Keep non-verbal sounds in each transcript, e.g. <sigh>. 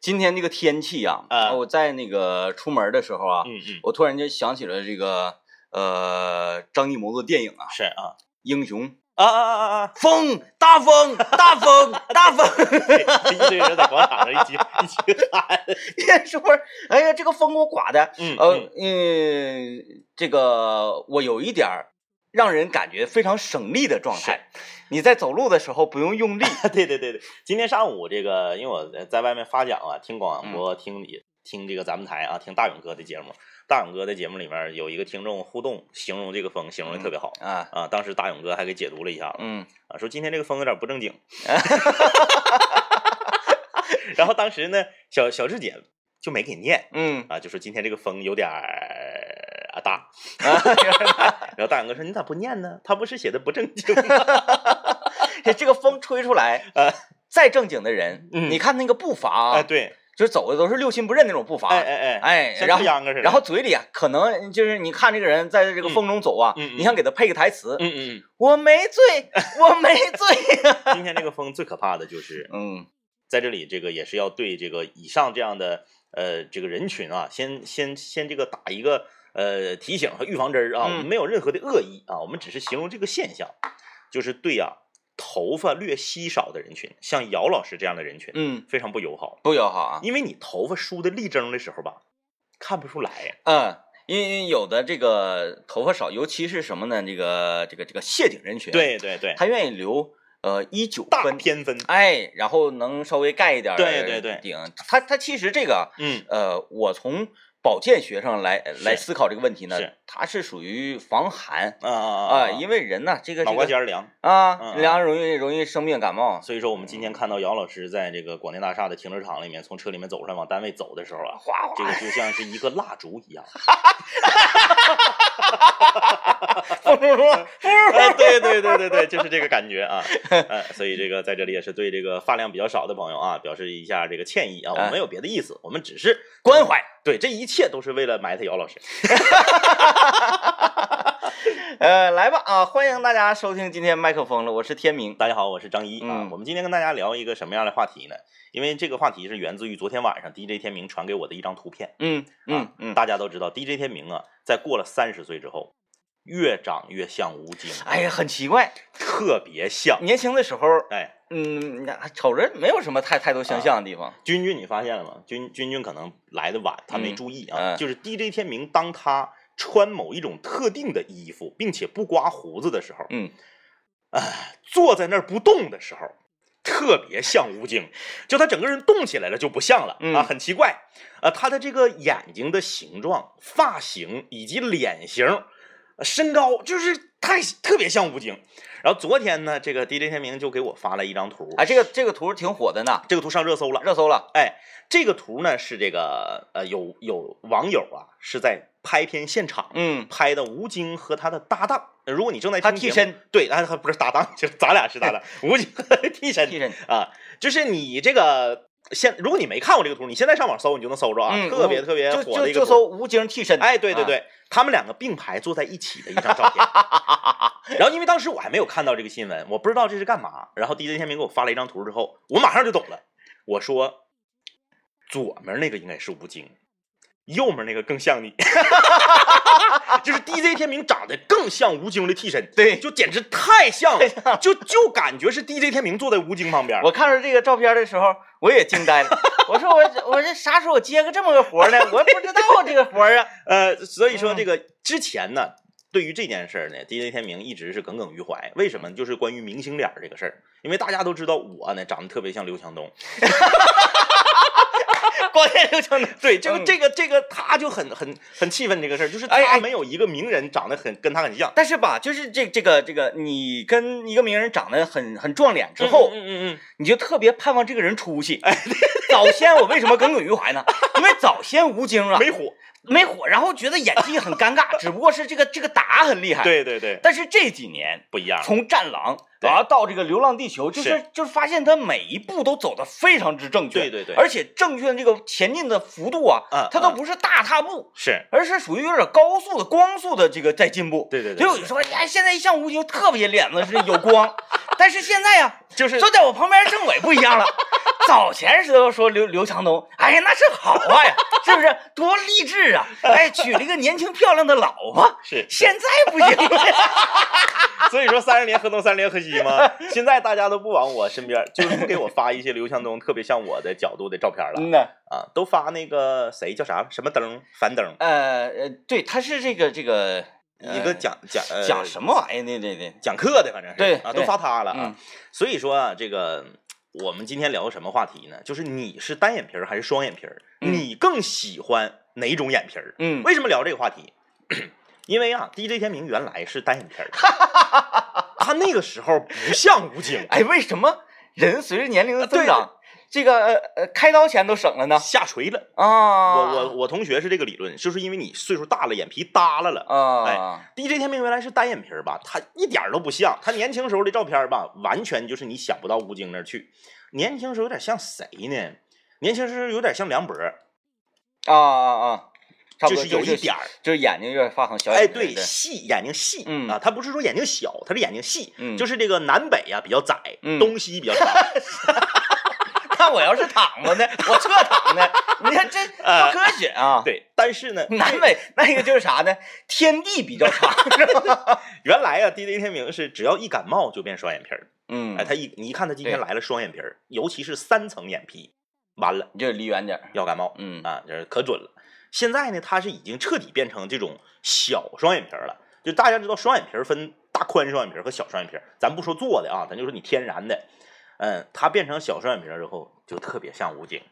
今天这个天气呀、啊。我在那个出门的时候啊，嗯嗯，我突然间想起了这个呃张艺谋的电影啊，是啊英雄。啊啊啊啊啊！风大风大风大风，一堆人在广场上一起 <laughs> 一起喊，是不是？哎呀，这个风给我刮的，嗯呃嗯。嗯，这个我有一点儿让人感觉非常省力的状态。你在走路的时候不用用力，<laughs> 对对对对，今天上午这个，因为我在外面发奖啊，听广嗯播，听你听这个咱们台啊，听大勇哥的节目。大勇哥的节目里面有一个听众互动，形容这个风形容的特别好、啊，啊。当时大勇哥还给解读了一下嗯啊，说今天这个风有点不正经。<laughs> <laughs> 然后当时呢，小小智姐就没给念嗯啊，就说今天这个风有点 <laughs> <laughs> 然后大勇哥说你咋不念呢？他不是写的不正经吗？<laughs> 这个风吹出来，呃再正经的人，嗯你看那个步伐啊，哎，对，就是走的都是六亲不认那种步伐，哎哎哎，然后秧歌似的。然后嘴里啊，可能就是你看这个人在这个风中走啊，你想给他配个台词，嗯嗯嗯。我没醉，我没醉，今天这个风最可怕的就是，嗯在这里这个也是要对这个以上这样的呃这个人群啊，先先先这个打一个呃提醒和预防针儿啊，没有任何的恶意啊，我们只是形容这个现象，就是对呀、头发略稀少的人群，像姚老师这样的人群，嗯，非常不友好，不友好啊，因为你头发梳的立正的时候吧，看不出来呀。嗯。因为有的这个头发少，尤其是什么呢？这个这个这个谢顶人群，，对对对，他愿意留呃一九大分，偏分，哎，然后能稍微盖一点儿对对对顶。他他其实这个嗯，呃，我从保健学上来来思考这个问题呢是，它是属于防寒啊啊啊，啊，因为人呢，这个脑这个瓜尖凉。啊凉容易容易生病感冒，所以说，我们今天看到姚老师在这个广电大厦的停车场里面，从车里面走出来往单位走的时候啊，哗哗这个就像是一个蜡烛一样。<laughs> 风风风哎，对对对对对，就是这个感觉啊。呃，所以这个在这里也是对这个发量比较少的朋友啊，表示一下这个歉意啊，我们没有别的意思，我们只是关怀。对这一切都是为了埋汰姚老师。<laughs> 呃，来吧啊，欢迎大家收听今天麦克风了，我是天明。大家好，我是张一啊嗯。我们今天跟大家聊一个什么样的话题呢？因为这个话题是源自于昨天晚上 DJ 天明传给我的一张图片。嗯嗯啊嗯，大家都知道 DJ 天明啊，在过了三十岁之后，越长越像吴京，哎呀，很奇怪，特别像。年轻的时候，哎，嗯，瞅着没有什么太太多相像的地方。君君，你发现了吗？君君君可能来的晚，他没嗯注意啊。嗯就是 DJ 天明，当他穿某一种特定的衣服，并且不刮胡子的时候，嗯，哎，坐在那儿不动的时候，特别像吴京。就他整个人动起来了就不像了、嗯啊，很奇怪。啊，他的这个眼睛的形状、发型以及脸型、呃身高，就是太特别像吴京。然后昨天呢，这个 DJ 天明就给我发了一张图，哎，这个这个图挺火的呢，这个图上热搜了。热搜了。哎，这个图呢是这个呃有有网友啊是在拍片现场嗯，拍的吴京和他的搭档。呃如果你正在他替身，对，他他不是搭档，就是咱俩是搭档，吴京替身替身。啊，就是你这个现，如果你没看过这个图，你现在上网搜你就能搜着啊，嗯，特别特别火的一个图。就就搜吴京替身。哎，对对啊对，他们两个并排坐在一起的一张照片。然后因为当时我还没有看到这个新闻，我不知道这是干嘛。然后 DJ 天明给我发了一张图之后，我马上就懂了。我说，左面那个应该是吴京，右面那个更像你，<laughs> 就是 DJ 天明长得更像吴京的替身，对就简直太像了，就就感觉是 DJ 天明坐在吴京旁边。我看着这个照片的时候，我也惊呆了。我说我我这啥时候我接个这么个活呢？我不知道这个活儿啊。呃，所以说嗯这个之前呢，对于这件事儿呢，DJ 天明一直是耿耿于怀。为什么？就是关于明星脸儿这个事儿，因为大家都知道我呢长得特别像刘强东，<laughs> <laughs> 光线流程的，对这个嗯这个这个，他就很很很气愤这个事儿，就是他没有一个名人长得很跟他很像。但是吧，就是这这个这个，你跟一个名人长得很很撞脸之后，嗯嗯嗯你就特别盼望这个人出息。早先我为什么耿耿于怀呢？因为早先吴京啊嗯，没火。没火，然后觉得演技很尴尬，只不过是这个这个打很厉害。，对对对，但是这几年不一样。从《战狼》对然后到这个《流浪地球》，就是是就是发现他每一步都走的非常之正确，对对对而且正确的这个前进的幅度啊，嗯嗯它都不是大踏步，是，而是属于有点高速的、光速的这个在进步。对对对所以我就说，哎，现在一像吴京特别脸子是有光，但是现在呀，就是坐在我旁边政委不一样了。<laughs> 早前时候说刘刘强东，哎呀，那是好话呀，<laughs> 是不是？多励志啊！<laughs> 哎，娶了一个年轻漂亮的老婆。是，现在不行了。所以说三十年河东，三十年河西嘛。现在大家都不往我身边，就是不给我发一些刘强东特别像我的角度的照片了嗯呐，啊，都发那个谁叫啥什么灯樊登，呃呃，对，他是这个这个一个讲讲呃讲什么玩意儿的？对对，讲课的，反正是啊，对啊都发他了啊嗯。所以说啊，这个我们今天聊什么话题呢？就是你是单眼皮儿还是双眼皮儿？嗯你更喜欢哪种眼皮儿？嗯，为什么聊这个话题？因为啊，DJ 天明原来是单眼皮儿的，<laughs> 他那个时候不像吴京，哎，为什么人随着年龄的增对长，这个呃呃开刀钱都省了呢？下垂了。啊，我我我同学是这个理论，就是因为你岁数大了，眼皮耷拉了。啊，哎 DJ 天明原来是单眼皮儿吧，他一点都不像，他年轻时候的照片吧，完全就是你想不到吴京那儿去。年轻时候有点像谁呢？年轻时候有点像梁博，啊啊啊，差不就是多有一点儿，就是眼睛有点发横，小哎，对，细眼睛细，嗯啊，他不是说眼睛小，他是眼睛细，嗯就是这个南北呀、比较窄，嗯东西比较长，<laughs> 那我要是躺着呢，我侧躺呢，<laughs> 你看这呃不科学啊。对。但是呢，<laughs> 南北那个就是啥呢？天地比较长？<laughs> 原来啊，DJ 天明是只要一感冒就变双眼皮儿，嗯哎，他一你一看他今天来了双眼皮儿，尤其是三层眼皮，完了你就离远点儿。要感冒，嗯啊，就是可准了。现在呢，他是已经彻底变成这种小双眼皮儿了。就大家知道，双眼皮儿分大宽双眼皮儿和小双眼皮儿，咱不说做的啊，咱就说你天然的。嗯，他变成小双眼皮之后，就特别像武警。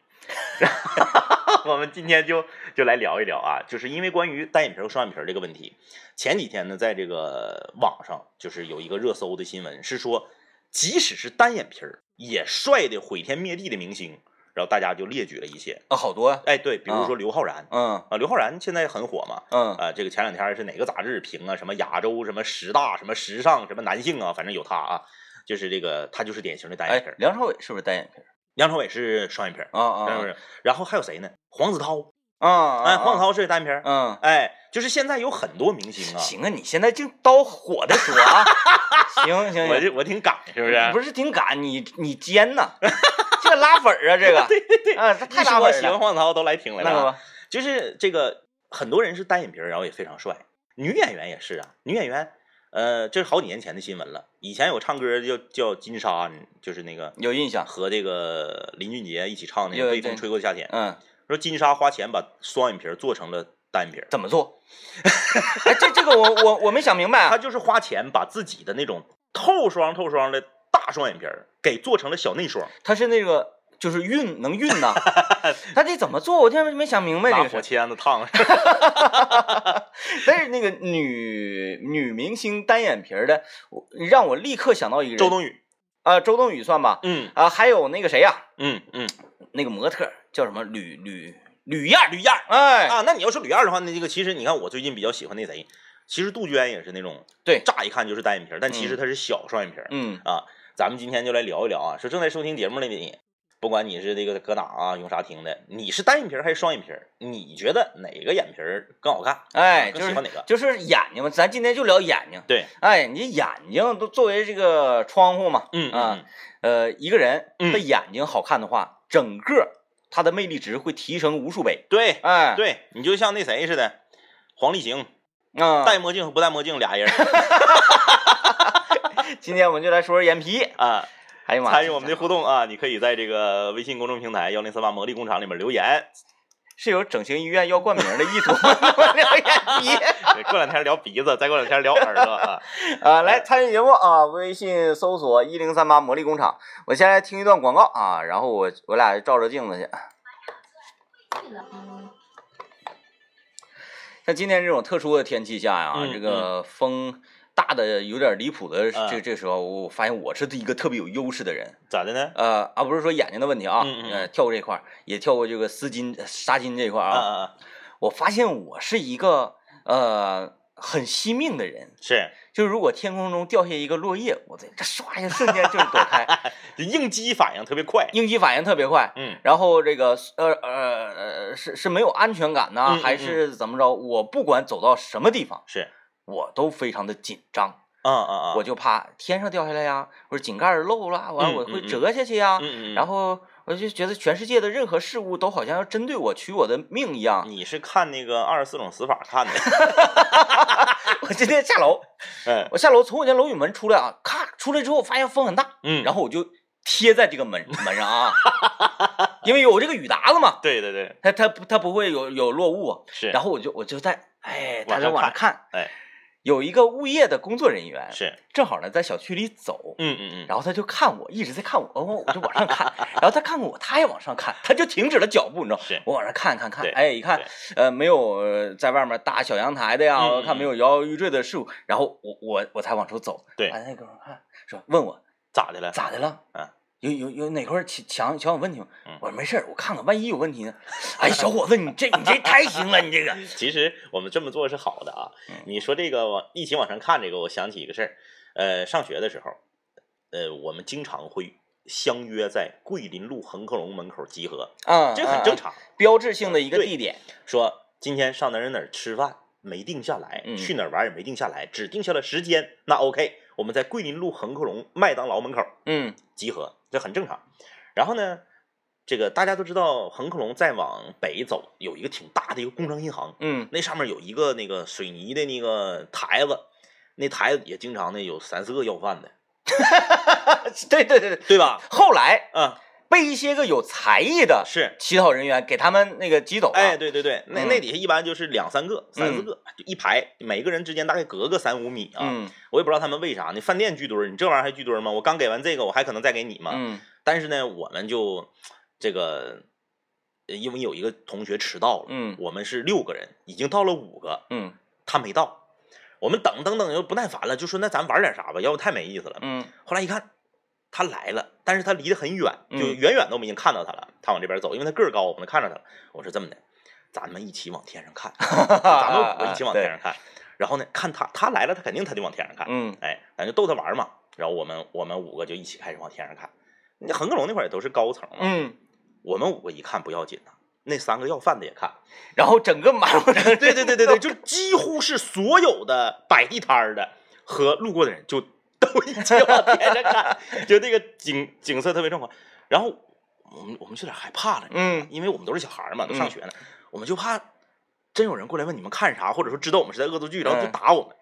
<laughs> 我们今天就就来聊一聊啊，就是因为关于单眼皮和双眼皮这个问题，前几天呢，在这个网上就是有一个热搜的新闻，是说即使是单眼皮儿也帅的毁天灭地的明星，然后大家就列举了一些。啊，好多呀。哎，对，比如说刘昊然嗯啊，刘昊然现在很火嘛，嗯啊，这个前两天是哪个杂志评啊，什么亚洲什么十大什么时尚什么男性啊，反正有他啊，就是这个他就是典型的单眼哎皮儿。，梁朝伟是不是单眼皮儿？梁朝伟是双眼皮儿，啊啊是不是？然后还有谁呢？黄子韬，啊！哎，黄子，韬是单眼皮儿，嗯，哎，就是现在有很多明星啊，行啊，你现在净刀火的说啊，行行行，<laughs> 我这我挺敢，是不是？不是挺敢，你你尖呐，<laughs> 这拉粉儿啊，这个，对对对，啊，这太拉粉儿了，喜欢黄子韬都来听来了就是这个很多人是单眼皮儿，然后也非常帅，女演员也是啊，女演员。呃，这是好几年前的新闻了。以前有唱歌叫叫金莎，就是那个有印象，和这个林俊杰一起唱那个《被风吹过的夏天》，嗯，说金莎花钱把双眼皮做成了单眼皮，怎么做？<laughs> 哎，这这个我我我没想明白啊，她就是花钱把自己的那种透双透双的大双眼皮儿给做成了小内双，他是那个就是运能运呐，<laughs> 他这怎么做？我真没想明白这拿火个事儿。签子烫。<laughs> 但是那个女女明星单眼皮儿的，我让我立刻想到一个人，周冬雨，啊，周冬雨算吧，嗯啊，还有那个谁呀、嗯嗯，那个模特叫什么吕吕吕燕，吕燕儿哎，啊，那你要说吕燕的话，那这个其实你看我最近比较喜欢那谁，其实杜鹃也是那种对乍一看就是单眼皮儿，但其实她是小双眼皮儿。嗯啊，咱们今天就来聊一聊啊，说正在收听节目的你，不管你是这个搁哪啊，用啥听的，你是单眼皮儿还是双眼皮儿？你觉得哪个眼皮儿更好看？哎，就是喜欢哪个？就是眼睛嘛，咱今天就聊眼睛。对，哎，你眼睛都作为这个窗户嘛，嗯啊，呃，一个人嗯的眼睛好看的话，整个他的魅力值会提升无数倍。对哎，对，你就像那谁似的，黄立行嗯，戴墨镜和不戴墨镜俩人 <laughs> 今天我们就来说说眼皮。啊。哎呀妈，参与我们的互动啊，你可以在这个微信公众平台幺零三八魔力工厂里面留言。是有整形医院要冠名的意图吗？聊眼皮对过两天聊鼻子，再过两天聊耳朵啊。<laughs> 啊，来参与节目啊，微信搜索一零三八魔力工厂。我先来听一段广告啊，然后我我俩照着镜子去。像今天这种特殊的天气下呀，嗯这个风大的有点离谱的啊这这时候，我发现我是一个特别有优势的人。咋的呢？呃啊，不是说眼睛的问题啊，嗯嗯跳过这块儿，也跳过这个丝巾、纱巾这一块啊！我发现我是一个呃很惜命的人，是，就是如果天空中掉下一个落叶，我这这唰一下瞬间就是躲开，<laughs> 就应激反应特别快。应激反应特别快。嗯然后这个呃呃呃是是没有安全感呢，还是怎么着？我不管走到什么地方，是我都非常的紧张。啊啊啊！我就怕天上掉下来呀，或者井盖儿漏了，完了我会折下去呀。嗯嗯，然后我就觉得全世界的任何事物都好像要针对我取我的命一样。你是看那个二十四种死法看的？<laughs> 我今天下楼，<laughs> 嗯我下楼从我家楼宇门出来啊，咔出来之后发现风很大，嗯，然后我就贴在这个门门上啊，<laughs> 因为有这个雨搭子嘛，对对对，它它不它不会有有落雾啊。是，然后我就我就在哎，大家往上往上看，哎，有一个物业的工作人员是，正好呢在小区里走，嗯嗯嗯，然后他就看我，一直在看我，我，我就往上看，然后他看看我，他也往上看，他就停止了脚步，你知道，是。我往上看看看对，哎，一看，呃，没有呃在外面搭小阳台的呀，嗯我看没有摇摇欲坠的树，然后我我我才往出走，对。哎，那哥们儿看说问我咋的了？咋的了？嗯有有有哪块儿强强强有问题吗嗯？我说没事儿，我看看，万一有问题呢？<laughs> 哎，小伙子，你这你这太行了，你这个，<laughs> 其实我们这么做是好的啊嗯。你说这个往一起往上看这个，我想起一个事儿。呃，上学的时候，呃，我们经常会相约在桂林路恒客隆门口集合，啊，这很正常。标志性的一个地点，说今天上哪儿哪儿吃饭没定下来，嗯去哪儿玩也没定下来，只定下了时间。那 OK，我们在桂林路恒客隆麦当劳门口嗯集合，这很正常。然后呢，这个大家都知道，恒客隆再往北走有一个挺大的一个工商银行，嗯那上面有一个那个水泥的那个台子，那台子也经常呢有三四个要饭的，<laughs> 对对对对。对吧？后来嗯，被一些个有才艺的是。乞讨人员给他们那个挤走了。哎，对对对，那嗯那底下一般就是两三个、三四个，就一排，每个人之间大概隔个三五米啊。嗯我也不知道他们为啥呢？饭店聚堆儿，你这玩意儿还聚堆儿吗？我刚给完这个，我还可能再给你吗？嗯但是呢，我们就这个，呃因为有一个同学迟到了，嗯我们是六个人，已经到了五个，嗯他没到，我们等等等又不耐烦了，就说那咱玩点啥吧，要不太没意思了。嗯后来一看，他来了，但是他离得很远，就嗯远远的我们已经看到他了，他往这边走，因为他个儿高，我们能看着他了。我说这么的，咱们一起往天上看，<laughs> 咱们五个一起往天上看，然后呢，看他他来了，他肯定他就往天上看，嗯哎，咱就逗他玩嘛。然后我们我们五个就一起开始往天上看。那恒客隆那块儿也都是高层嘛，嗯，我们五个一看不要紧呐，那三个要饭的也看。然后整个马路上，对对对对对，<laughs> 就几乎是所有的摆地摊的和路过的人就 <laughs> 都一起往天上看，就那个景景色特别壮观。然后我们我们就有点害怕了，嗯因为我们都是小孩儿嘛，都上学呢，我们就怕真有人过来问你们看啥，或者说知道我们是在恶作剧，然后就嗯打我们。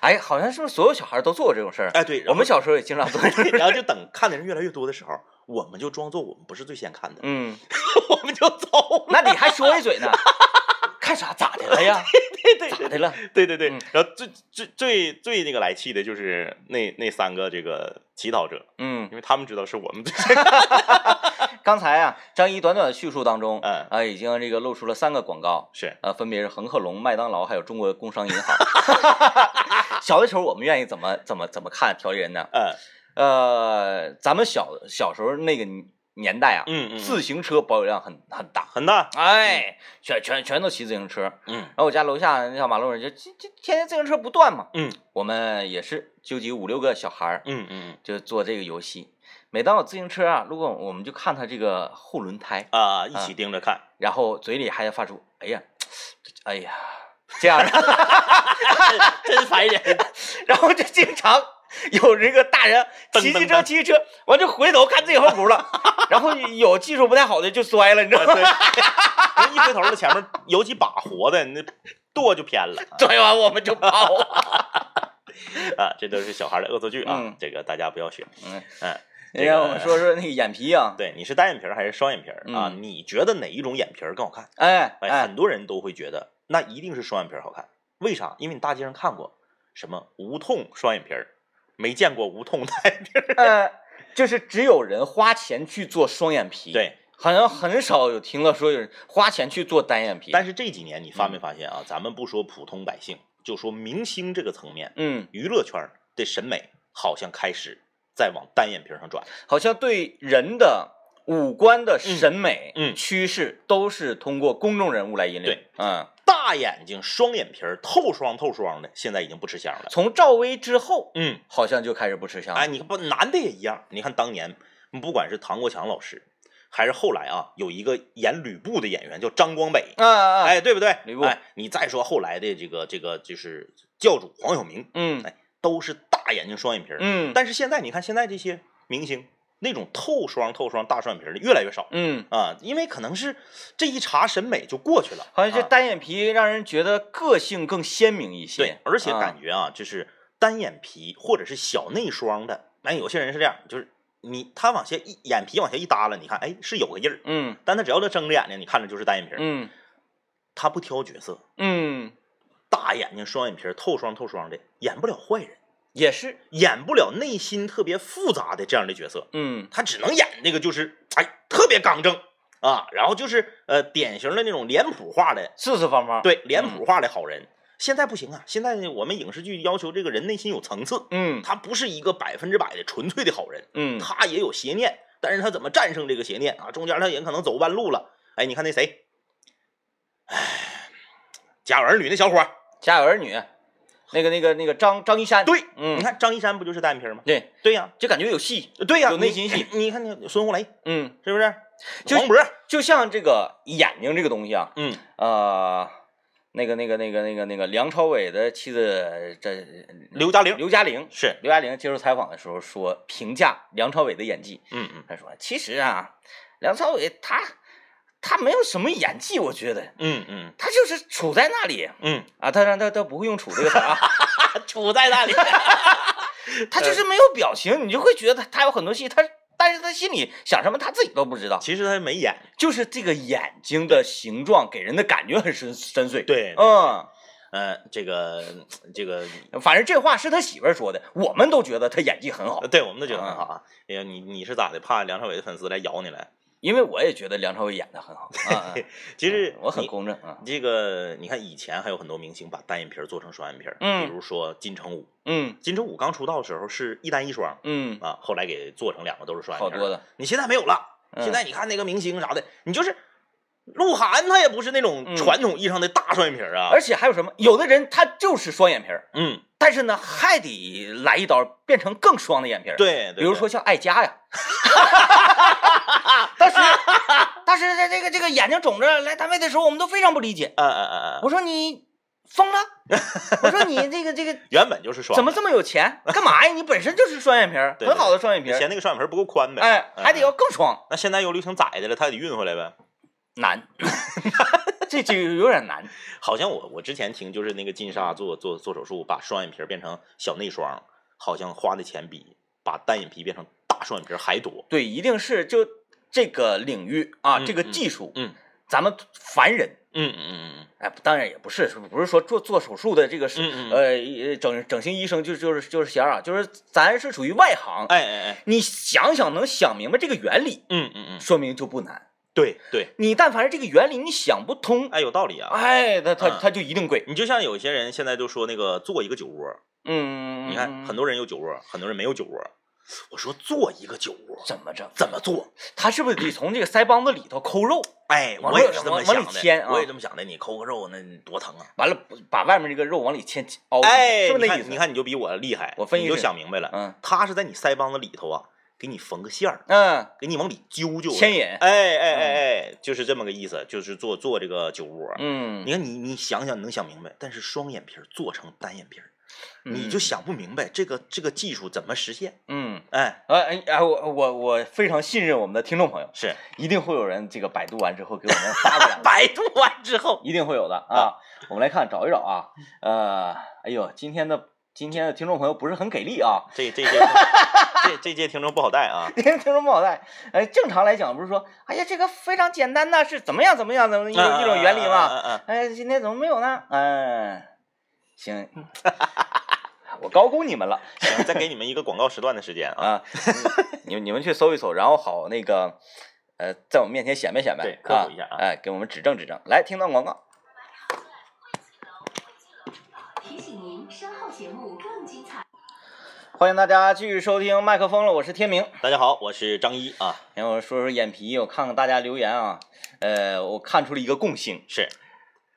哎，好像是不是所有小孩都做过这种事儿？哎，对，我们小时候也经常做。<laughs> 然后就等看的人越来越多的时候，我们就装作我们不是最先看的，嗯，<laughs> 我们就走。那你还说一嘴呢？看啥？咋的了呀？<laughs> 对对咋的了？对对对，嗯然后最最最最那个来气的就是那那三个这个乞讨者，嗯，因为他们知道是我们。<laughs> 刚才啊，张一短短的叙述当中，嗯啊，已经这个露出了三个广告，是啊，分别是恒客隆、麦当劳，还有中国工商银行。<laughs> 小的时候，我们愿意怎么怎么怎么看调理人呢？嗯呃，咱们小小时候那个年代啊，嗯嗯，自行车保有量很很大，很大，哎，全全全都骑自行车。嗯。然后我家楼下那条马路上就这这天天自行车不断嘛，嗯。我们也是纠集五六个小孩儿，嗯嗯就做这个游戏。每当有自行车啊，如果我们就看他这个后轮胎，啊，一起盯着看，然后嘴里还要发出“哎呀，<tsk> 哎呀”这样的，<laughs> 真烦人。<laughs> 然后就经常 <laughs> 有这个大人骑骑车骑机车，完就回头看自己后轱辘，<laughs> 然后有技术不太好的就摔了，你知道吗？<laughs> 一回头了，前面有几把活的，那舵就偏了拽完我们就跑。啊！这都是小孩的恶作剧啊嗯，这个大家不要学。嗯，嗯，这个让我们说说那个眼皮啊，对，你是单眼皮还是双眼皮啊？嗯你觉得哪一种眼皮更好看？哎哎，哎很，多人都会觉得那一定是双眼皮好看，为啥？因为你大街上看过什么无痛双眼皮儿，没见过无痛单眼皮儿。<laughs> 呃，就是只有人花钱去做双眼皮，，对，好像很少有听到说有人花钱去做单眼皮，但是这几年你发没嗯发现啊？咱们不说普通百姓，就说明星这个层面，嗯，娱乐圈的审美好像开始在往单眼皮上转。好像对人的五官的审美嗯嗯趋势都是通过公众人物来引领，对，嗯，大眼睛、双眼皮儿、透双透双的，现在已经不吃香了。从赵薇之后，嗯，好像就开始不吃香了，哎，你看不，男的也一样。你看当年，不管是唐国强老师，还是后来啊，有一个演吕布的演员叫张光北，啊啊，啊，哎，对不对？吕布哎，你再说后来的这个这个就是教主黄晓明，嗯哎都是大眼睛双眼皮儿。嗯但是现在你看，现在这些明星那种透双透双大双眼皮的越来越少嗯，啊，因为可能是这一茬审美就过去了。好像这啊单眼皮让人觉得个性更鲜明一些。对，而且啊感觉啊，就是单眼皮或者是小内双的，哎，有些人是这样，就是你他往下一眼皮往下一耷拉，你看，哎，是有个印儿，嗯但他只要他睁着眼睛，你看着就是单眼皮。嗯他不挑角色，嗯，大眼睛双眼皮透双透双的，演不了坏人，也是。演不了内心特别复杂的这样的角色，嗯他只能演那个就是哎特别刚正啊，然后就是呃典型的那种脸谱化的，四四方方。。对脸谱化的好人。现在不行啊，现在我们影视剧要求这个人内心有层次，嗯他不是一个百分之百的纯粹的好人，嗯他也有邪念，但是他怎么战胜这个邪念啊？中间他也可能走弯路了。哎，你看那谁，哎，家有儿女那小伙，家有儿女，那个那个那个张张一山。对，嗯你看张一山不就是单眼皮吗？对，对呀、就感觉有戏。对呀、有内心戏你看那孙红雷嗯，是不是？就黄渤，就像这个眼睛这个东西啊，嗯呃，那个那个那个那个那个梁朝伟的妻子这刘嘉玲刘嘉玲，是，刘嘉玲接受采访的时候说，评价梁朝伟的演技，嗯嗯他说其实啊，梁朝伟他他没有什么演技，我觉得嗯嗯。他就是杵在那里。嗯，啊，他他他他不会用杵这个词儿啊，<laughs> 杵在那里，<laughs> 他就是没有表情，你就会觉得他有很多戏，他但是他心里想什么他自己都不知道，其实他没演，就是这个眼睛的形状给人的感觉很深深邃。对，嗯，呃，这个这个，反正这话是他媳妇儿说的，我们都觉得他演技很好，对我们都觉得很好啊。哎呀，你你是咋的？怕梁朝伟的粉丝来咬你来？因为我也觉得梁朝伟演的很好。啊、嗯 <laughs> 其实我很公正啊。这个你看以前还有很多明星把单眼皮做成双眼皮儿，嗯比如说金城武，嗯金城武刚出道的时候是一单一双嗯，啊，后来给做成两个都是双眼皮儿。好多的。你现在没有了，嗯现在你看那个明星啥的，你就是鹿晗，他也不是那种嗯传统意义上的大双眼皮儿啊。而且还有什么？有的人他就是双眼皮儿，嗯，但是呢还得来一刀变成更双的眼皮儿。，对，对比如说，像艾佳呀。<laughs> 当时，当时这这个这个眼睛肿着来单位的时候，我们都非常不理解。嗯嗯嗯嗯，我说你疯了？我说你这个这个原本就是双，怎么这么有钱？干嘛呀？你本身就是双眼皮很好的双眼皮儿，嫌那个双眼皮儿不够宽呗？哎，嗯还得要更双，那现在又流行窄的了，他得运回来呗。难，<laughs> 这就有点难。<laughs> 好像我我之前听就是那个金莎做做做手术，把双眼皮变成小内双，好像花的钱比把单眼皮变成大双眼皮还多。对，一定是就这个领域啊，嗯这个技术，嗯咱们凡人，嗯嗯嗯嗯哎，当然也不是，不是说做做手术的这个是，嗯嗯呃，整整形医生就就是就是仙儿啊，就是咱是属于外行嗯，，哎哎哎，你想想能想明白这个原理，嗯嗯嗯，说明就不难。对对，你但凡是这个原理你想不通，哎，有道理啊。哎，他他嗯他就一定贵。你就像有些人现在都说那个做一个酒窝，嗯，你看很多人有酒窝，很多人没有酒窝。我说做一个酒窝怎么着？怎么做？他是不是得从这个腮帮子里头抠肉？哎，我也是这么往往里想的，我也这么想的。你抠个肉那多疼啊！完了把外面这个肉往里嵌凹，哎，你是不是那意思？看你看你就比我厉害，我分析就想明白了。嗯他是在你腮帮子里头啊，给你缝个线儿，嗯，给你往里揪揪。牵引，哎哎哎哎，就是这么个意思，就是做做这个酒窝。嗯，你看你你想想，你能想明白，但是双眼皮儿做成单眼皮儿，你嗯就想不明白这个这个技术怎么实现。嗯。哎，哎哎哎，我我我非常信任我们的听众朋友，是一定会有人这个百度完之后给我们发过来，<laughs> 百度完之后，一定会有的啊。我们来看找一找啊，呃，哎呦，今天的今天的听众朋友不是很给力啊，这这届这这届听众不好带啊。<laughs> 听众不好带。哎，正常来讲不是说，哎呀，这个非常简单呐，是怎么样怎么样怎么一种一种原理嘛？哎，今天怎么没有呢？嗯，行，我高估你们了。行，再给你们一个广告时段的时间啊。啊，<laughs> 你们你们去搜一搜，然后好那个，呃，在我们面前显摆显摆，对科普一下啊哎，给我们指正指正。来，听段广告。提醒您，稍后节目更精彩。欢迎大家继续收听麦克风了，我是天明。大家好，我是张一啊，然后说说眼皮，我看看大家留言啊，呃，我看出了一个共性，是，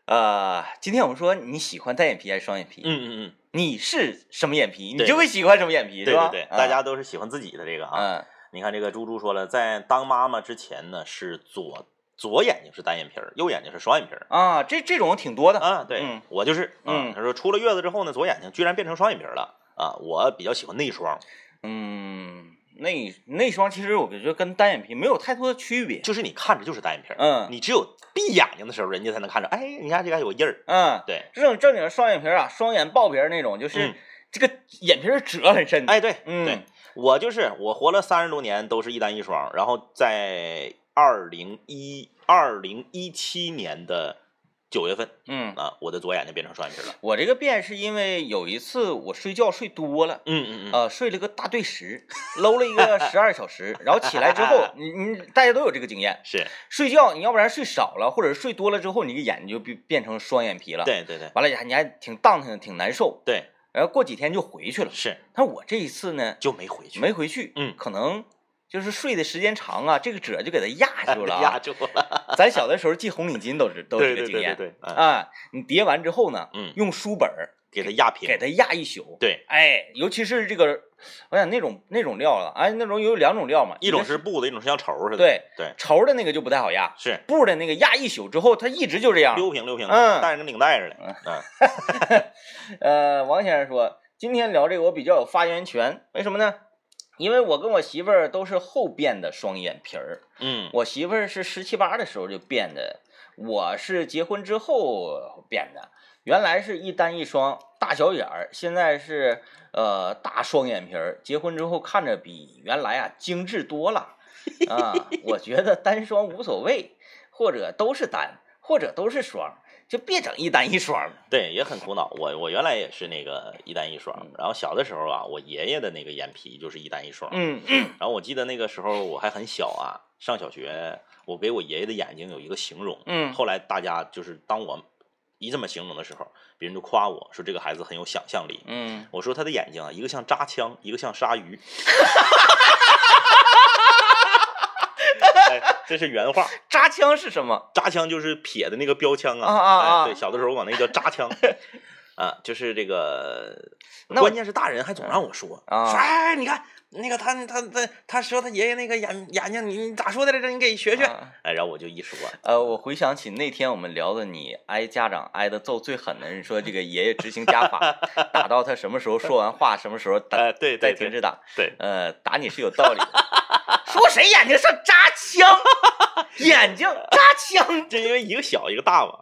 呃，今天我们说你喜欢单眼皮还是双眼皮？，嗯嗯嗯，你是什么眼皮，你就会喜欢什么眼皮，对吧？对对对，啊大家都是喜欢自己的这个啊。嗯你看这个猪猪说了，在当妈妈之前呢，是左左眼睛是单眼皮儿，右眼睛是双眼皮儿。啊，这这种挺多的。啊，对、嗯我就是，嗯他说出了月子之后呢，左眼睛居然变成双眼皮儿了。啊，我比较喜欢内双，嗯，内内双其实我觉得跟单眼皮没有太多的区别。就是你看着就是单眼皮儿，嗯你只有闭眼睛的时候，人家才能看着，哎，你看这个还有个印儿，嗯，对，这种正经的双眼皮儿啊，双眼爆皮儿那种，就是嗯这个眼皮儿褶很深。哎，对，嗯对，我就是我活了三十多年都是一单一双，然后在二零一二零一七年的九月份嗯，啊，我的左眼睛变成双眼皮了。我这个变是因为有一次我睡觉睡多了。嗯嗯嗯，呃，睡了个大对时，搂了一个十二小时，然后起来之后，<laughs> 你你大家都有这个经验，是睡觉你要不然睡少了，或者是睡多了之后，你这个眼睛就变变成双眼皮了。，对对对完了你还你还挺荡挺挺难受，对，然后过几天就回去了。是但我这一次呢，就没回去，没回去，嗯可能就是睡的时间长啊，这个褶就给它压 <laughs> 住了、压啊。住了，咱小的时候系红领巾都是都有对对这个经验对对对，嗯啊。你叠完之后呢，嗯，用书本儿给它压平，给它压一宿。对，哎，尤其是这个，我想那种那种料了，哎，那种有两种料嘛，一种是布的，一种是像绸似的，对对，绸的那个就不太好压，是布的那个压一宿之后，它一直就这样。溜平溜平，嗯带着跟领带似的，嗯，<laughs> 呃，王先生说，今天聊这个我比较有发言权，为什么呢？因为我跟我媳妇儿都是后变的双眼皮儿，嗯我媳妇儿是十七八的时候就变的，我是结婚之后变的。原来是一单一双大小眼儿，现在是呃大双眼皮儿。结婚之后看着比原来啊精致多了啊！我觉得单双无所谓，或者都是单，或者都是双，就别整一单一双。对，也很苦恼。我我原来也是那个一单一双，然后小的时候啊，我爷爷的那个眼皮就是一单一双，嗯然后我记得那个时候我还很小啊，上小学，我给我爷爷的眼睛有一个形容，嗯后来大家就是当我一这么形容的时候，别人就夸我说这个孩子很有想象力。嗯，我说他的眼睛啊，一个像扎枪，一个像鲨鱼。<laughs> 哎，这是原话，<laughs> 扎枪是什么？扎枪就是撇的那个标枪啊。啊啊啊哎对，小的时候我管那个叫扎枪。<laughs> 啊，就是这个，<laughs> 那关键是大人还总让我说，啊说哎，你看那个他他他他说他爷爷那个眼眼睛，你你咋说的来着？你给学学。啊哎，然后我就一说，呃，我回想起那天我们聊的你挨家长挨的揍最狠的人，说这个爷爷执行家法，打到他什么时候说完话，什么时候打，哎，对再停止打。对，呃，打你是有道理的。<laughs> 说谁眼睛上扎枪？<laughs> 眼睛扎枪？<laughs> 就因为一个小一个大嘛，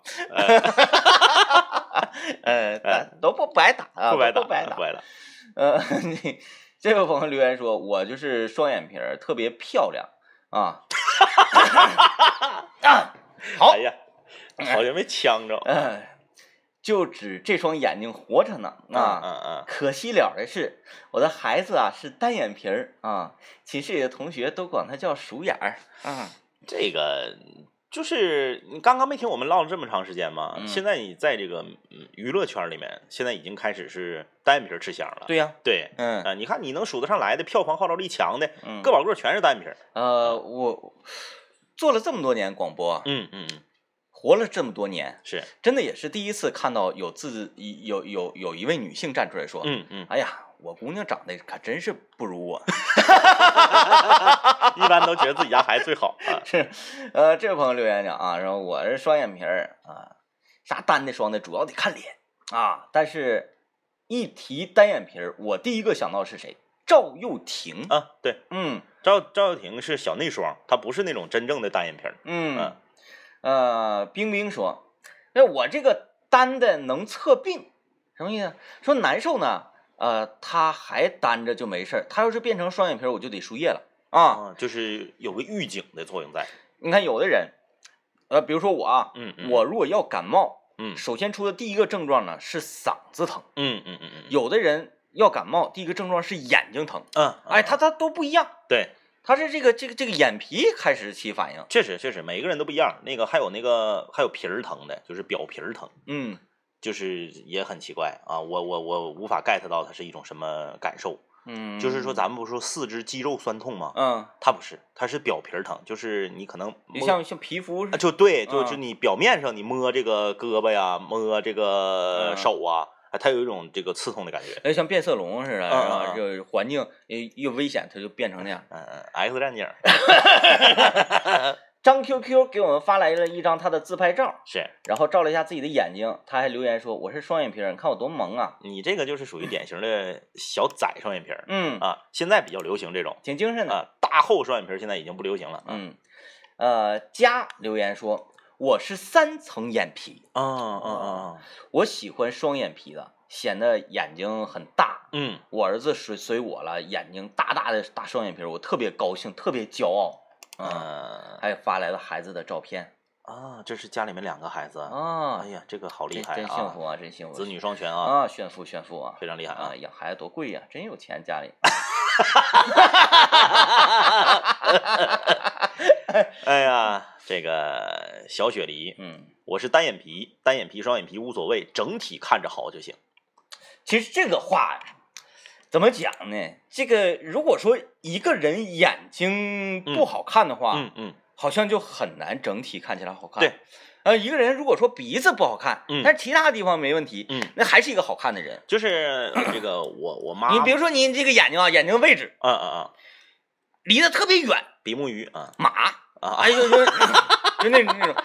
呃，打都不不挨打啊，不白打，不白打不。白打。呃，你这位朋友留言说，我就是双眼皮儿，特别漂亮啊。啊，好哎，呀，好像没呛着。嗯，就指这双眼睛活着呢啊。嗯嗯可惜了的是，我的孩子啊是单眼皮儿啊，寝室里的同学都管他叫鼠眼儿啊。这个就是你刚刚没听我们唠了这么长时间吗？嗯现在你在这个嗯娱乐圈里面，现在已经开始是单眼皮儿吃香了。对呀、对，嗯啊，你看你能数得上来的票房号召力强的，嗯，个把个全是单眼皮儿。呃，我做了这么多年广播，嗯嗯嗯，活了这么多年，是，真的也是第一次看到有自有有有一位女性站出来说，嗯嗯，哎呀，我姑娘长得可真是不如我。<laughs> <laughs> 一般都觉得自己家孩子最好啊。是，呃，这位朋友留言讲啊，然后我是双眼皮儿啊，啥单的双的，主要得看脸啊。但是，一提单眼皮儿，我第一个想到是谁？赵又廷。啊，对，嗯赵赵又廷是小内双，他不是那种真正的单眼皮儿。嗯嗯，呃，冰冰说，那我这个单的能测病，什么意思？说难受呢，呃，他还单着就没事儿，他要是变成双眼皮，我就得输液了啊。啊，就是有个预警的作用在。你看有的人，呃，比如说我啊，嗯嗯，我如果要感冒，嗯首先出的第一个症状呢是嗓子疼，嗯嗯嗯嗯，有的人要感冒，第一个症状是眼睛疼，嗯，哎，他他都不一样，对，他是这个这个这个眼皮开始起反应，确实确实每个人都不一样。那个还有那个还有皮儿疼的，就是表皮儿疼。嗯就是也很奇怪啊，我我我无法 get 到它是一种什么感受。嗯，就是说，咱们不是说四肢肌肉酸痛吗？嗯，它不是，它是表皮儿疼，就是你可能像像皮肤啊就对，就是嗯你表面上你摸这个胳膊呀，摸这个嗯手啊，啊它有一种这个刺痛的感觉。哎像变色龙似的，嗯然后嗯就环境一一危险，它就变成那样。嗯嗯，X 战警。张 <laughs> QQ 给我们发来了一张他的自拍照，是然后照了一下自己的眼睛，他还留言说我是双眼皮儿，你看我多萌啊。你这个就是属于典型的小窄双眼皮儿嗯，啊，现在比较流行这种挺精神的。啊，大厚双眼皮儿现在已经不流行了啊。嗯，呃，佳留言说我是三层眼皮，啊啊啊！我喜欢双眼皮的，显得眼睛很大。嗯，我儿子随随我了，眼睛大大的大双眼皮，我特别高兴，特别骄傲。啊，呃还发来了孩子的照片啊，这是家里面两个孩子，啊哎，呀，这个好厉真害真幸福啊，真幸福！子女双全啊，啊，炫富炫富啊，非常厉害啊！养孩子多贵呀，真有钱家里。哎 <laughs> 呀，这个小雪梨，嗯，我是单眼皮，单眼皮、双眼皮无所谓，整体看着好就行。其实这个话呀，怎么讲呢？这个如果说一个人眼睛不好看的话，嗯嗯，好像就很难整体看起来好看。对，呃，一个人如果说鼻子不好看，嗯但是其他地方没问题，嗯，那还是一个好看的人。就是这个我我妈，你比如说你这个眼睛啊，眼睛位置啊啊啊，离得特别远，比目鱼啊马，啊哎呦，就就那种那种，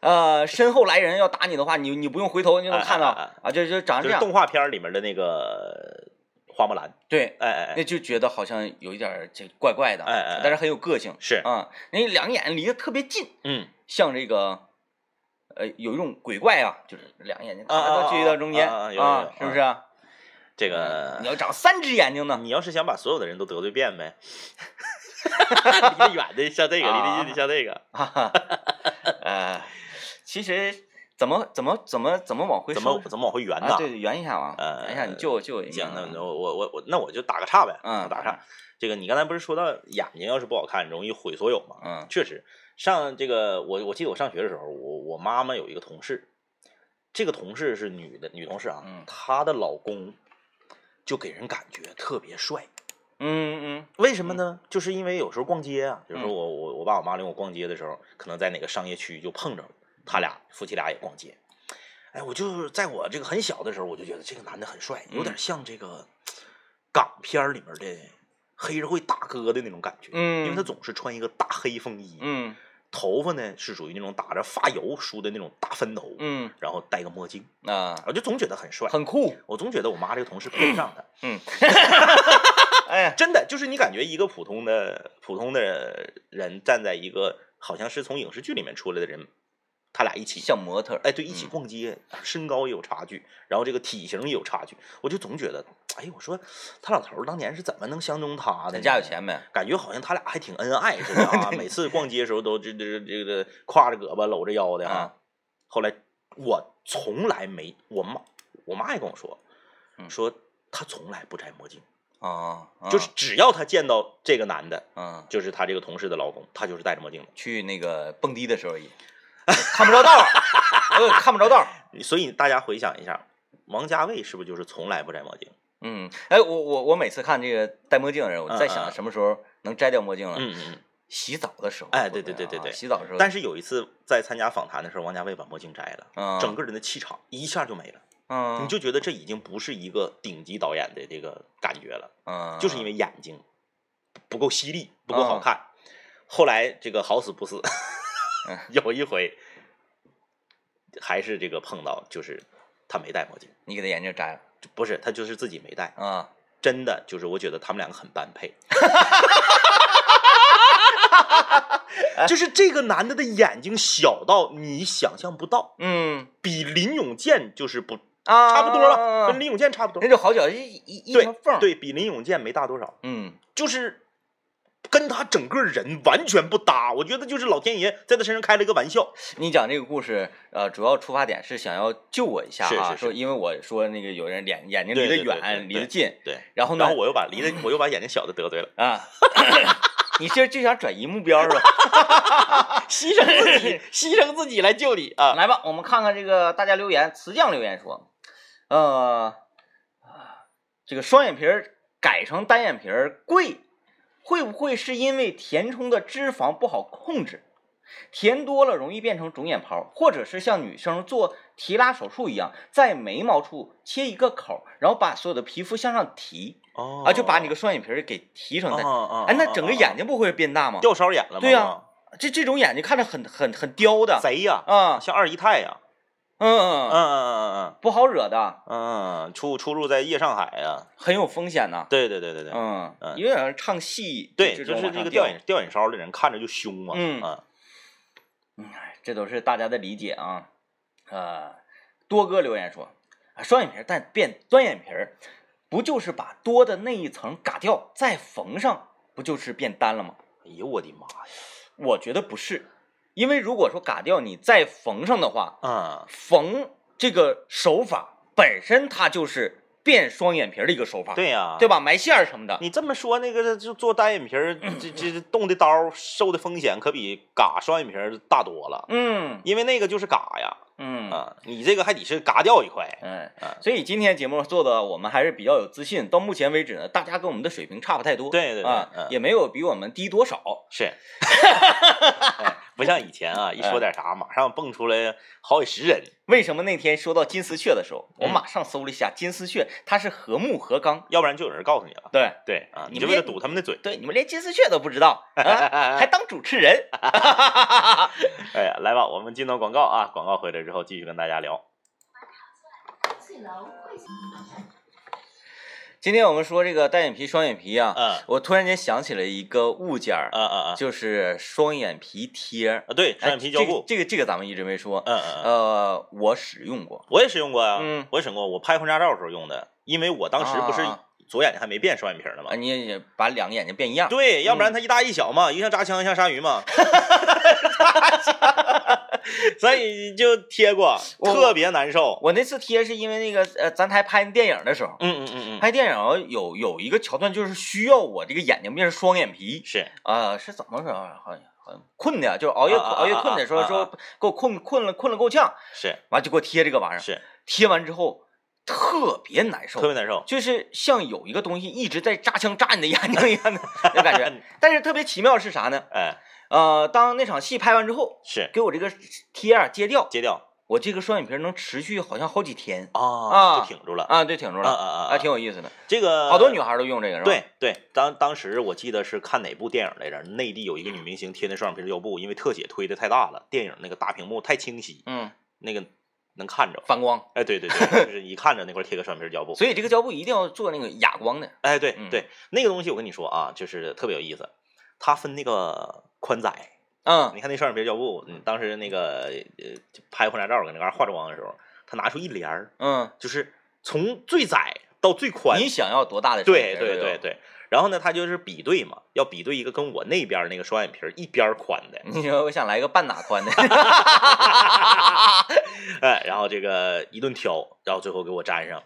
呃，身后来人要打你的话，你你不用回头，你就能看到啊，就就长成这样。动画片里面的那个花木兰，对，哎哎哎，那就觉得好像有一点这怪怪的，哎哎哎但是很有个性。是，啊，那两个眼离得特别近，嗯像这个，呃，有一种鬼怪啊，就是两个眼睛啊都聚到中间啊是不是啊？这个你要长三只眼睛呢，你要是想把所有的人都得罪遍呗，<laughs> <laughs> 离得远的像这个，离得近的像这个，哈哈，呃，其实怎么怎么怎么怎么往回收怎么怎么往回圆啊？呢？对，圆一下嘛，呃圆一下，你救救我一下行，下那我我我我那我就打个岔呗，嗯打个岔。这个你刚才不是说到眼睛要是不好看，容易毁所有吗？嗯确实，上这个我我记得我上学的时候，我我妈妈有一个同事，这个同事是女的女同事啊，嗯她的老公就给人感觉特别帅。嗯嗯为什么呢？就是因为有时候逛街啊，比如说嗯我我我爸我妈领我逛街的时候，可能在哪个商业区就碰着了，他俩夫妻俩也逛街。哎，我就是在我这个很小的时候，我就觉得这个男的很帅，有点嗯像这个港片里面的黑社会大哥的那种感觉。嗯，因为他总是穿一个大黑风衣，嗯头发呢是属于那种打着发油梳的那种大分头，嗯然后戴个墨镜，啊，我就总觉得很帅。很酷，我总觉得我妈这个同事配不上他。嗯，<laughs> 哎，真的就是你感觉一个普通的普通的人站在一个好像是从影视剧里面出来的人，他俩一起，像模特儿，哎，对，一起嗯逛街，身高也有差距，然后这个体型也有差距，我就总觉得，哎，我说他老头儿当年是怎么能相中他的？咱家有，钱没？感觉好像他俩还挺恩爱似的啊，<laughs> 每次逛街的时候都这这这个挎着胳膊搂着腰的啊啊。后来我从来没，我妈我妈也跟我说，嗯说他从来不摘墨镜。啊，啊就是只要他见到这个男的，嗯，就是他这个同事的老公，他就是戴着墨镜的。去那个蹦迪的时候也看不着道儿，呃，看不着道儿。<laughs> 所以大家回想一下，王家卫是不是就是从来不摘墨镜？嗯，哎，我我我每次看这个戴墨镜的人，我在想什么时候能摘掉墨镜了？嗯嗯嗯。洗澡的时候。哎对对对对对啊洗澡的时候。但是有一次在参加访谈的时候，王家卫把墨镜摘了，嗯，整个人的气场一下就没了，嗯，你就觉得这已经不是一个顶级导演的这个感觉了，嗯，就是因为眼睛不够犀利，不够好嗯看。后来这个好死不死嗯，<laughs> 有一回还是这个碰到，就是他没戴墨镜。你给他眼镜摘了不是，他就是自己没戴，啊。真的就是我觉得他们两个很般配。<laughs> 就是这个男的的眼睛小到你想象不到，嗯比林永健就是不啊，差不多了，跟林永健差不多那。就好脚一一一对条缝儿。，对比林永健没大多少，嗯就是跟他整个人完全不搭。我觉得就是老天爷在他身上开了一个玩笑。你讲这个故事，呃，主要出发点是想要救我一下啊，是是是说因为我说那个有人眼眼睛离得远，离得近，对，然后呢，然后我又把离得我又把眼睛小的得罪了，啊，<laughs> 你这就想转移目标是吧？<laughs> 牺牲自己，<laughs> 牺牲自己来救你啊！来吧，我们看看这个大家留言，瓷匠留言说，呃，啊这个双眼皮儿改成单眼皮儿贵，会不会是因为填充的脂肪不好控制？填多了容易变成肿眼泡，或者是像女生做提拉手术一样，在眉毛处切一个口，然后把所有的皮肤向上提哦啊，就把你个双眼皮儿给提成的。哦哦哎，那整个眼睛睛不会变大吗？掉梢眼了吗？对呀这这种眼睛看着很很很刁的贼呀，啊，像二姨太呀，嗯嗯嗯，嗯。嗯不好惹的，嗯嗯，出出入在夜上海呀，很有风险呐。对对对对对，嗯嗯，有点唱戏，对，这就是这个吊眼吊眼梢的人看着就凶嘛，嗯。啊这都是大家的理解啊。呃，多哥留言说，啊，双眼皮儿但变单眼皮儿，不就是把多的那一层嘎掉再缝上，不就是变单了吗？哎呦我的妈呀，我觉得不是，因为如果说嘎掉你再缝上的话，嗯，缝这个手法本身它就是变双眼皮儿的一个手法，对呀，对吧？埋线儿什么的，你这么说，那个就做单眼皮儿，<clears throat> 这这动的刀受的风险可比嘎双眼皮儿大多了，嗯因为那个就是嘎呀，嗯啊，你这个还得是嘎掉一块，嗯啊，所以今天节目做的我们还是比较有自信。到目前为止呢，大家跟我们的水平差不太多，对对对啊嗯，也没有比我们低多少。<laughs> 是，哎不像以前啊，一说点啥马上蹦出来好几十人，为什么那天说到金丝雀的时候，我嗯马上搜了一下金丝雀，它是和木和刚。要不然就有人告诉你了，对对啊，你就为了堵他们的嘴，对，你们连金丝雀都不知道，啊、还当主持人。<laughs> 哎呀，来吧，我们进到广告啊，广告回来之后继续跟大家聊，今天我们说这个单眼皮、双眼皮啊，嗯。我突然间想起了一个物件儿，嗯嗯嗯，就是双眼皮贴。儿。啊对，双眼哎皮胶布，这个这个咱们一直没说。嗯嗯嗯，呃，我使用过。我也使用过呀，嗯。我也使用过，我拍婚纱照的时候用的，因为我当时不是啊。左眼睛还没变双眼皮呢嘛。啊，，你也把两个眼睛变一样。对，要不嗯。然它一大一小嘛，一个像扎枪，一个像鲨鱼嘛，<laughs> <laughs> <laughs> 所以就贴过，特别难受。我那次贴是因为那个呃，咱台拍电影的时候，嗯嗯嗯嗯，拍电影有有一个桥段，就是需要我这个眼睛变成双眼皮是，啊、是怎么着？好像好像困的，就是熬夜熬夜困的时候啊啊啊说给我困困了困了够呛，是完就给我贴这个玩意儿，是，贴完之后特别难受，特别难受。就是像有一个东西一直在扎枪扎你的眼睛一样的 <laughs> 那感觉。<laughs> 但是特别奇妙是啥呢？哎，呃，当那场戏拍完之后，是给我这个贴啊揭掉，揭掉我这个双眼皮能持续好像好几天啊啊就挺住了。啊，对，挺住了，啊啊啊还挺有意思的。这个好多女孩都用这个是吧？对，对，当当时我记得是看哪部电影来着？内地有一个女明星贴那双眼皮胶布，因为特写推的太大了，电影那个大屏幕太清晰，嗯，那个能看着。反光，哎，对对对，就是一看着那块贴个双眼皮胶布。所以这个胶布一定要做那个哑光的。哎，对嗯对，那个东西我跟你说啊，就是特别有意思，它分那个宽窄。嗯你看那双眼皮胶布，嗯，当时那个呃拍婚纱照搁那嘎化妆的时候，他拿出一帘儿，嗯，就是从最窄到最宽。你想要多大的？对对对。对。然后呢，他就是比对嘛，要比对一个跟我那边那个双眼皮儿一边宽的，<laughs> 你说我想来个半打宽的，<laughs> 哎，然后这个一顿挑，然后最后给我粘上。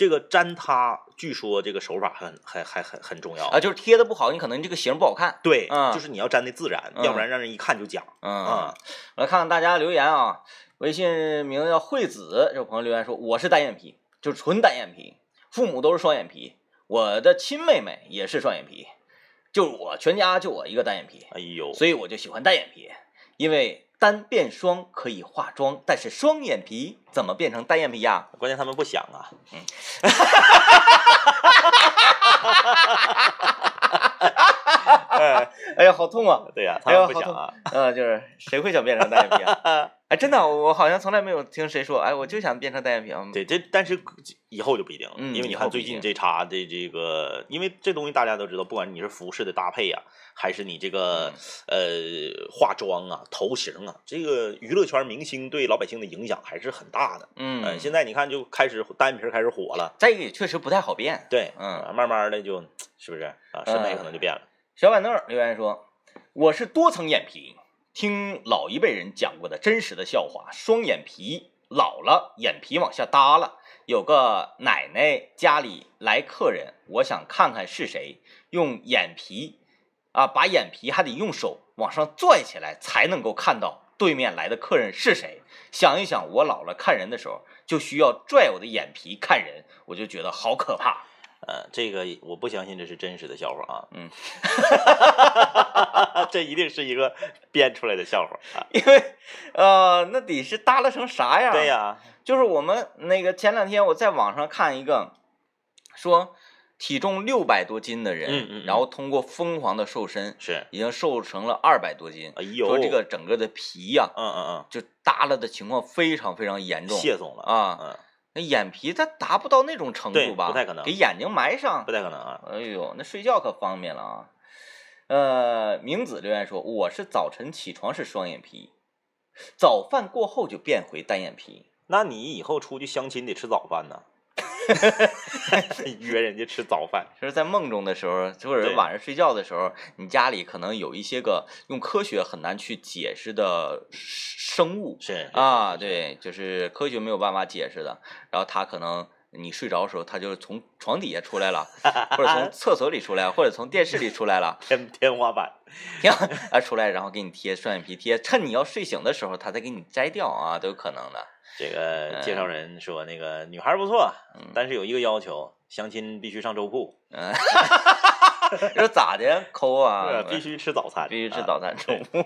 这个粘它，据说这个手法很还还很很重要啊，就是贴的不好，你可能这个型不好看。对，嗯就是你要粘的自然，嗯要不然让人一看就假。嗯啊，我来看看大家留言啊，微信名字叫惠子，这位朋友留言说我是单眼皮，就是纯单眼皮，父母都是双眼皮，我的亲妹妹也是双眼皮，就我全家就我一个单眼皮，哎呦，所以我就喜欢单眼皮，因为单变双可以化妆，但是双眼皮怎么变成单眼皮呀？关键他们不想啊。哎，<laughs> 哎 <laughs> 哎呀，好痛啊！<laughs> 对呀、他哎呦好痛们不想啊。嗯，就是谁会想变成单眼皮啊？<laughs> 哎，真的，我好像从来没有听谁说，哎，我就想变成单眼皮啊。对，这但是以后就不一定了，嗯因为你看最近这茬的这个，因为这东西大家都知道，不管你是服饰的搭配啊，还是你这个、呃化妆啊、头型啊，这个娱乐圈明星对老百姓的影响还是很大的。嗯，呃现在你看就开始单眼皮开始火了，再一个也确实不太好变。对，嗯啊慢慢的就是不是啊，审美可能就变了。小板凳留言说：“我是多层眼皮，听老一辈人讲过的真实的笑话，双眼皮老了，眼皮往下耷了。有个奶奶家里来客人，我想看看是谁，用眼皮啊，把眼皮还得用手往上拽起来，才能够看到对面来的客人是谁。想一想，我老了看人的时候，就需要拽我的眼皮看人，我就觉得好可怕。”呃，这个我不相信这是真实的笑话啊，嗯，<laughs> 这一定是一个编出来的笑话啊。<laughs> 因为呃，那得是耷拉成啥样？对呀、就是我们那个前两天我在网上看一个，说体重六百多斤的人，嗯嗯嗯然后通过疯狂的瘦身，是，已经瘦成了二百多斤。哎呦，说这个整个的皮呀、嗯嗯嗯就耷拉的情况非常非常严嗯，重谢总了，啊。嗯，那眼皮它达不到那种程度吧？不太可能给眼睛埋上不。太可能啊，哎呦，那睡觉可方便了啊。呃，明子留言说，我是早晨起床是双眼皮，早饭过后就变回单眼皮。那你以后出去相亲得吃早饭呢，<laughs> 约人家吃早饭，就是在梦中的时候，或者晚上睡觉的时候，你家里可能有一些个用科学很难去解释的生物是啊，，对，就是科学没有办法解释的。然后他可能你睡着的时候，他就从床底下出来了，或者从厕所里出来，或者从电视里出来了，<laughs> 天天花板，天啊出来，然后给你贴双眼皮贴，趁你要睡醒的时候，他再给你摘掉啊，都有可能的。这个介绍人说那个女孩不错，嗯但是有一个要求，相亲必须上周铺，<laughs> 嗯，说咋的抠啊？呃必须吃早餐，必须吃啊早餐中午。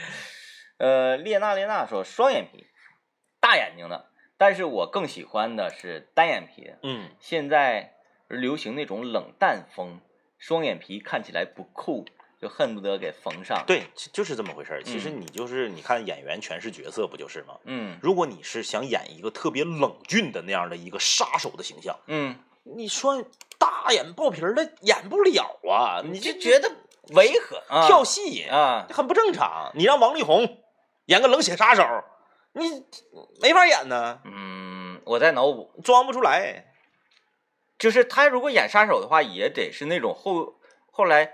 <laughs> 呃，列娜列娜说双眼皮，大眼睛的，但是我更喜欢的是单眼皮的。嗯，现在流行那种冷淡风，双眼皮看起来不酷，就恨不得给缝上。，对，就就是这么回事儿。其实嗯你就是你看演员诠释角色不就是吗？嗯如果你是想演一个特别冷峻的那样的一个杀手的形象，嗯，你说大眼爆皮儿的演不了啊，你你就就觉得违和啊，跳戏啊，很不正常。你让王力宏演个冷血杀手，你没法演呢，嗯，我在脑补，装不出来。就是他如果演杀手的话，也得是那种后后来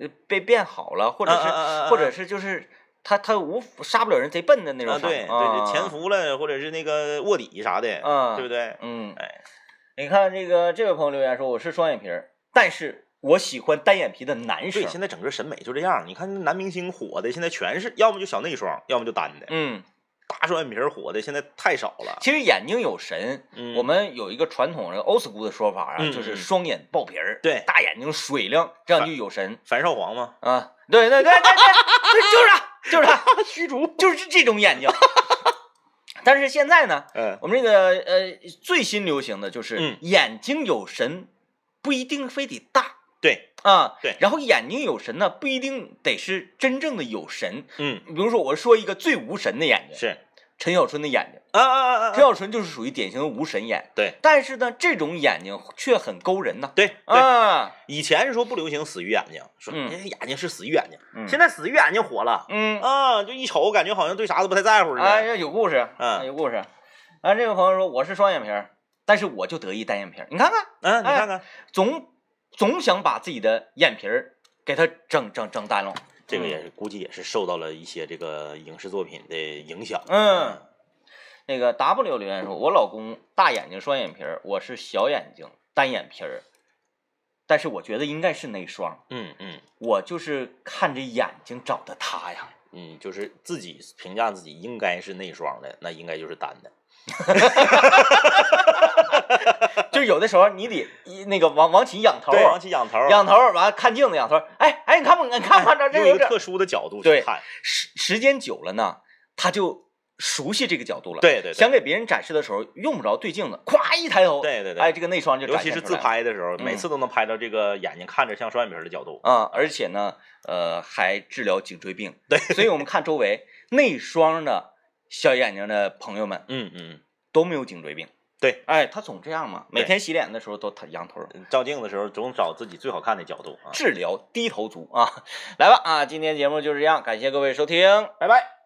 呃被变好了，或者是、或者是就是他他无杀不了人，贼笨的那种啊，对对潜伏了，或者是那个卧底啥的，嗯对不对？嗯，哎，你看这个这位朋友留言说我是双眼皮儿，但是我喜欢单眼皮的男生对，。现在整个审美就这样。你看男明星火的，现在全是要么就小内双，要么就单的。嗯，大双眼皮儿火的现在太少了。其实眼睛有神，嗯我们有一个传统的 old school 的说法啊，嗯就是嗯双眼爆皮儿，对大眼睛水灵，这样就有神樊少皇嘛，啊。对对对对对，对就是他，就是他，<laughs> 虚竹。就是这种眼睛。<laughs> 但是现在呢，嗯，我们这个呃最新流行的就是嗯眼睛有神，不一定非得大对，啊。对然后眼睛有神呢，不一定得是真正的有神。嗯，比如说，我说一个最无神的眼睛，是陈小春的眼睛。啊啊啊啊陈，小春就是属于典型的无神眼，对但是呢，这种眼睛却很勾人呐。对对。啊，以前是说不流行死鱼眼睛，说嗯哎眼睛是死鱼眼睛，嗯现在死鱼眼睛火了嗯，啊，就一瞅感觉好像对啥都不太在乎似哎的。呀，有故事，嗯有故事。啊，这位朋友说我是双眼皮儿，但是我就得意单眼皮儿。你看看，嗯，你哎看看总总想把自己的眼皮儿给它整整整单了。这个也是估计也是受到了一些这个影视作品的影响。嗯，那个 W 留言说，我老公大眼睛双眼皮儿，我是小眼睛单眼皮儿，但是我觉得应该是内双。嗯嗯我就是看着眼睛找的他呀。嗯，就是自己评价自己应该是内双的，那应该就是单的。<laughs> <laughs> 就有的时候你得一那个往往起仰头，往起仰头，仰头，完了看镜子仰头，哎哎，你看不？你看不 <laughs> 看着这有这用一个特殊的角度对去看。时时间久了呢，他就熟悉这个角度了。，对对对，想给别人展示的时候用不着对镜子，咵一抬头，对对对哎，这个内双就尤其是自拍的时候，嗯每次都能拍到这个眼睛看着像双眼皮儿的角度。啊，而且呢，呃，还治疗颈椎病。对，所以我们看周围内双的小眼睛的朋友们嗯嗯，都没有颈椎病。对，哎，他总这样嘛，每天洗脸的时候都他仰头。照镜的时候总找自己最好看的角度啊。治疗低头族啊，<laughs> 来吧啊，今天节目就是这样，感谢各位收听，拜拜。